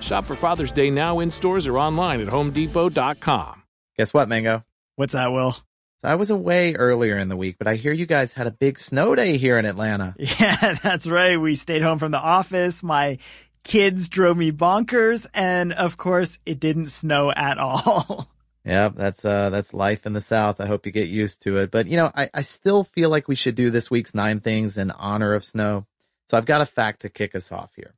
Shop for Father's Day now in stores or online at homedepot.com. Guess what, Mango? What's that, Will? I was away earlier in the week, but I hear you guys had a big snow day here in Atlanta. Yeah, that's right. We stayed home from the office. My kids drove me bonkers. And of course, it didn't snow at all. Yeah, that's uh that's life in the South. I hope you get used to it. But you know, I, I still feel like we should do this week's nine things in honor of snow. So I've got a fact to kick us off here.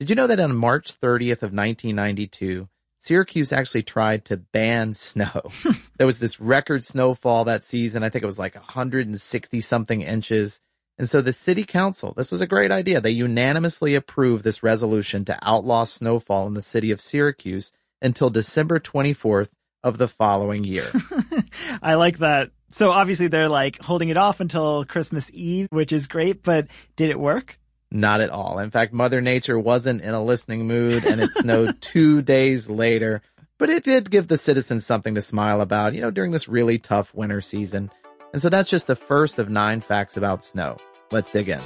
Did you know that on March 30th of 1992, Syracuse actually tried to ban snow. there was this record snowfall that season. I think it was like 160 something inches. And so the city council, this was a great idea. They unanimously approved this resolution to outlaw snowfall in the city of Syracuse until December 24th of the following year. I like that. So obviously they're like holding it off until Christmas Eve, which is great, but did it work? Not at all. In fact, Mother Nature wasn't in a listening mood and it snowed two days later, but it did give the citizens something to smile about, you know, during this really tough winter season. And so that's just the first of nine facts about snow. Let's dig in.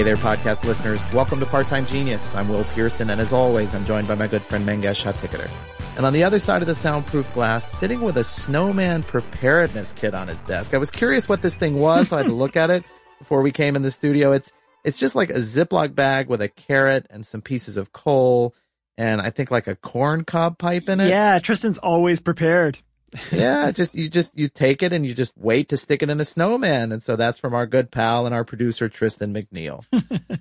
Hey there, podcast listeners. Welcome to Part Time Genius. I'm Will Pearson, and as always, I'm joined by my good friend Mangesh Hattikudur. And on the other side of the soundproof glass, sitting with a snowman preparedness kit on his desk. I was curious what this thing was, so I had to look at it before we came in the studio. It's it's just like a Ziploc bag with a carrot and some pieces of coal, and I think like a corn cob pipe in it. Yeah, Tristan's always prepared yeah, just you just you take it and you just wait to stick it in a snowman. And so that's from our good pal and our producer Tristan McNeil.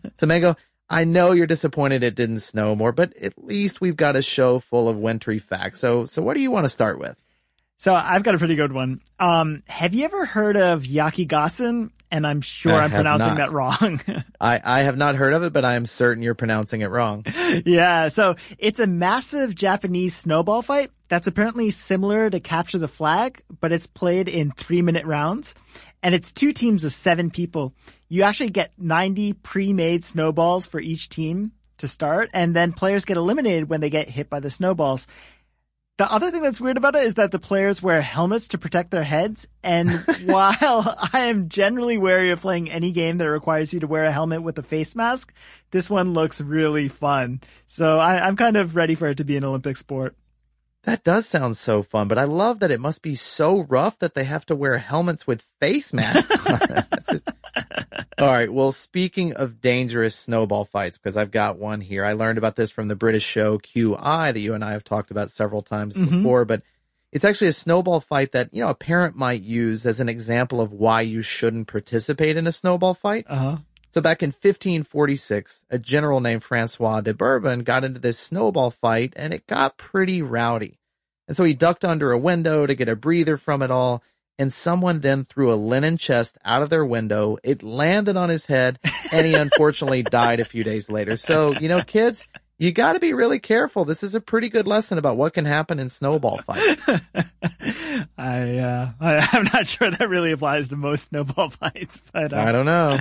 so Mango, I know you're disappointed it didn't snow more, but at least we've got a show full of wintry facts. So so what do you want to start with? So I've got a pretty good one. Um, have you ever heard of Yakigasen? And I'm sure I am pronouncing not. that wrong. I, I have not heard of it, but I am certain you're pronouncing it wrong. yeah. So it's a massive Japanese snowball fight that's apparently similar to capture the flag, but it's played in three minute rounds. And it's two teams of seven people. You actually get 90 pre-made snowballs for each team to start. And then players get eliminated when they get hit by the snowballs. The other thing that's weird about it is that the players wear helmets to protect their heads. And while I am generally wary of playing any game that requires you to wear a helmet with a face mask, this one looks really fun. So I, I'm kind of ready for it to be an Olympic sport. That does sound so fun, but I love that it must be so rough that they have to wear helmets with face masks. just... All right. Well, speaking of dangerous snowball fights, because I've got one here. I learned about this from the British show QI that you and I have talked about several times mm-hmm. before, but it's actually a snowball fight that, you know, a parent might use as an example of why you shouldn't participate in a snowball fight. Uh-huh. So back in 1546, a general named Francois de Bourbon got into this snowball fight and it got pretty rowdy. And so he ducked under a window to get a breather from it all. And someone then threw a linen chest out of their window. It landed on his head and he unfortunately died a few days later. So, you know, kids, you got to be really careful. This is a pretty good lesson about what can happen in snowball fights. I, uh, I, am not sure that really applies to most snowball fights, but uh, I don't know.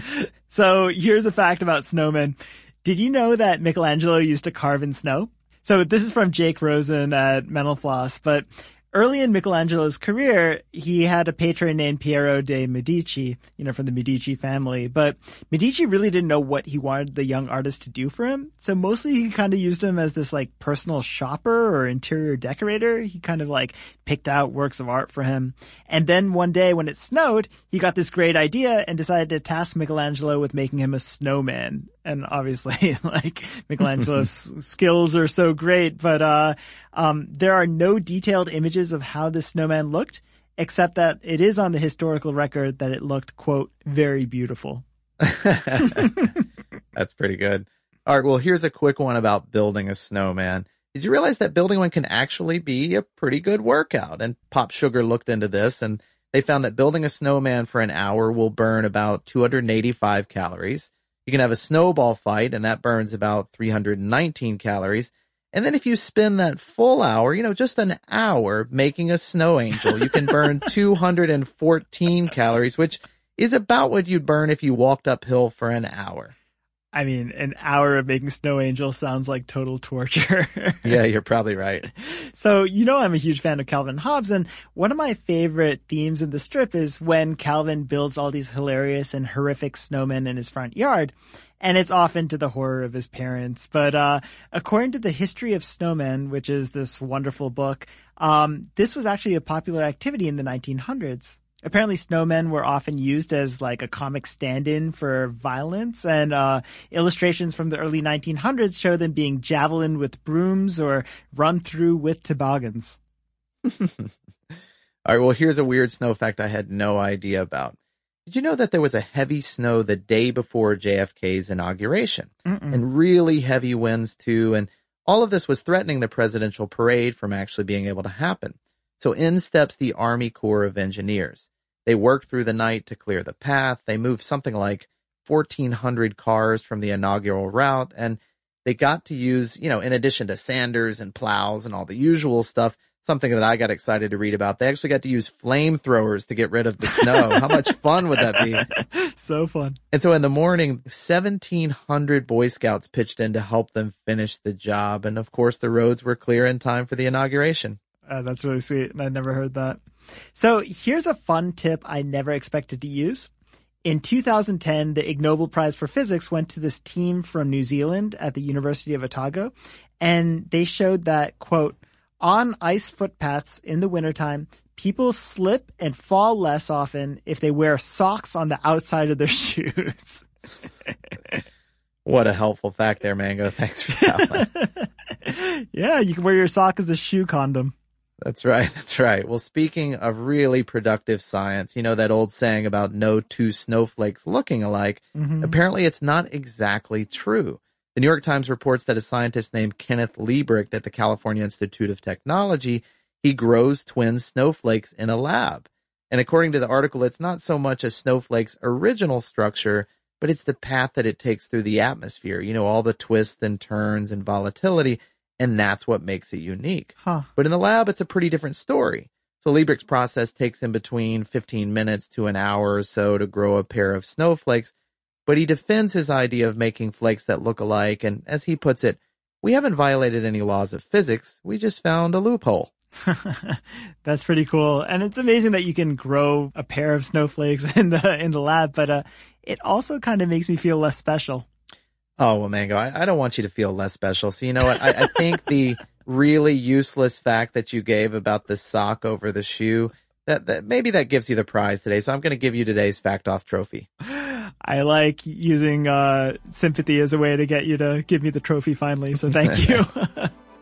So here's a fact about snowmen. Did you know that Michelangelo used to carve in snow? So this is from Jake Rosen at Mental Floss, but early in Michelangelo's career, he had a patron named Piero de Medici, you know, from the Medici family. But Medici really didn't know what he wanted the young artist to do for him. So mostly he kind of used him as this like personal shopper or interior decorator. He kind of like picked out works of art for him. And then one day when it snowed, he got this great idea and decided to task Michelangelo with making him a snowman and obviously like Michelangelo's skills are so great, but uh, um, there are no detailed images of how the snowman looked, except that it is on the historical record that it looked quote very beautiful. That's pretty good. All right, well, here's a quick one about building a snowman. Did you realize that building one can actually be a pretty good workout? And Pop Sugar looked into this and they found that building a snowman for an hour will burn about 285 calories. You can have a snowball fight and that burns about 319 calories. And then if you spend that full hour, you know, just an hour making a snow angel, you can burn 214 calories, which is about what you'd burn if you walked uphill for an hour. I mean, an hour of making snow angel sounds like total torture. yeah, you're probably right. So, you know, I'm a huge fan of Calvin Hobbes, and one of my favorite themes in the strip is when Calvin builds all these hilarious and horrific snowmen in his front yard. And it's often to the horror of his parents. But, uh, according to the History of Snowmen, which is this wonderful book, um, this was actually a popular activity in the 1900s apparently snowmen were often used as like a comic stand-in for violence and uh, illustrations from the early 1900s show them being javelin with brooms or run through with toboggans. All right well here's a weird snow fact i had no idea about. Did you know that there was a heavy snow the day before jfk's inauguration? Mm-mm. and really heavy winds too and all of this was threatening the presidential parade from actually being able to happen so in steps the Army Corps of Engineers. They worked through the night to clear the path. They moved something like 1,400 cars from the inaugural route, and they got to use, you know, in addition to sanders and plows and all the usual stuff, something that I got excited to read about. They actually got to use flamethrowers to get rid of the snow. How much fun would that be? So fun. And so in the morning, 1700 Boy Scouts pitched in to help them finish the job. And of course, the roads were clear in time for the inauguration. Uh, that's really sweet. I never heard that. So here's a fun tip I never expected to use. In 2010, the Ig Nobel Prize for Physics went to this team from New Zealand at the University of Otago, and they showed that, quote, on ice footpaths in the wintertime, people slip and fall less often if they wear socks on the outside of their shoes. what a helpful fact there, Mango. Thanks for that one. yeah, you can wear your sock as a shoe condom. That's right. That's right. Well, speaking of really productive science, you know that old saying about no two snowflakes looking alike? Mm-hmm. Apparently it's not exactly true. The New York Times reports that a scientist named Kenneth Libbrecht at the California Institute of Technology, he grows twin snowflakes in a lab. And according to the article, it's not so much a snowflake's original structure, but it's the path that it takes through the atmosphere. You know, all the twists and turns and volatility and that's what makes it unique. Huh. But in the lab, it's a pretty different story. So Libbrecht's process takes him between 15 minutes to an hour or so to grow a pair of snowflakes, but he defends his idea of making flakes that look alike, and as he puts it, we haven't violated any laws of physics, we just found a loophole. That's pretty cool. And it's amazing that you can grow a pair of snowflakes in the in the lab, but uh, it also kind of makes me feel less special. Oh, well, Mango, I, I don't want you to feel less special. So you know what? I, I think the really useless fact that you gave about the sock over the shoe, that, that maybe that gives you the prize today. So I'm going to give you today's fact off trophy. I like using uh, sympathy as a way to get you to give me the trophy finally. So thank you.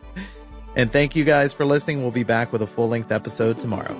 and thank you guys for listening. We'll be back with a full length episode tomorrow.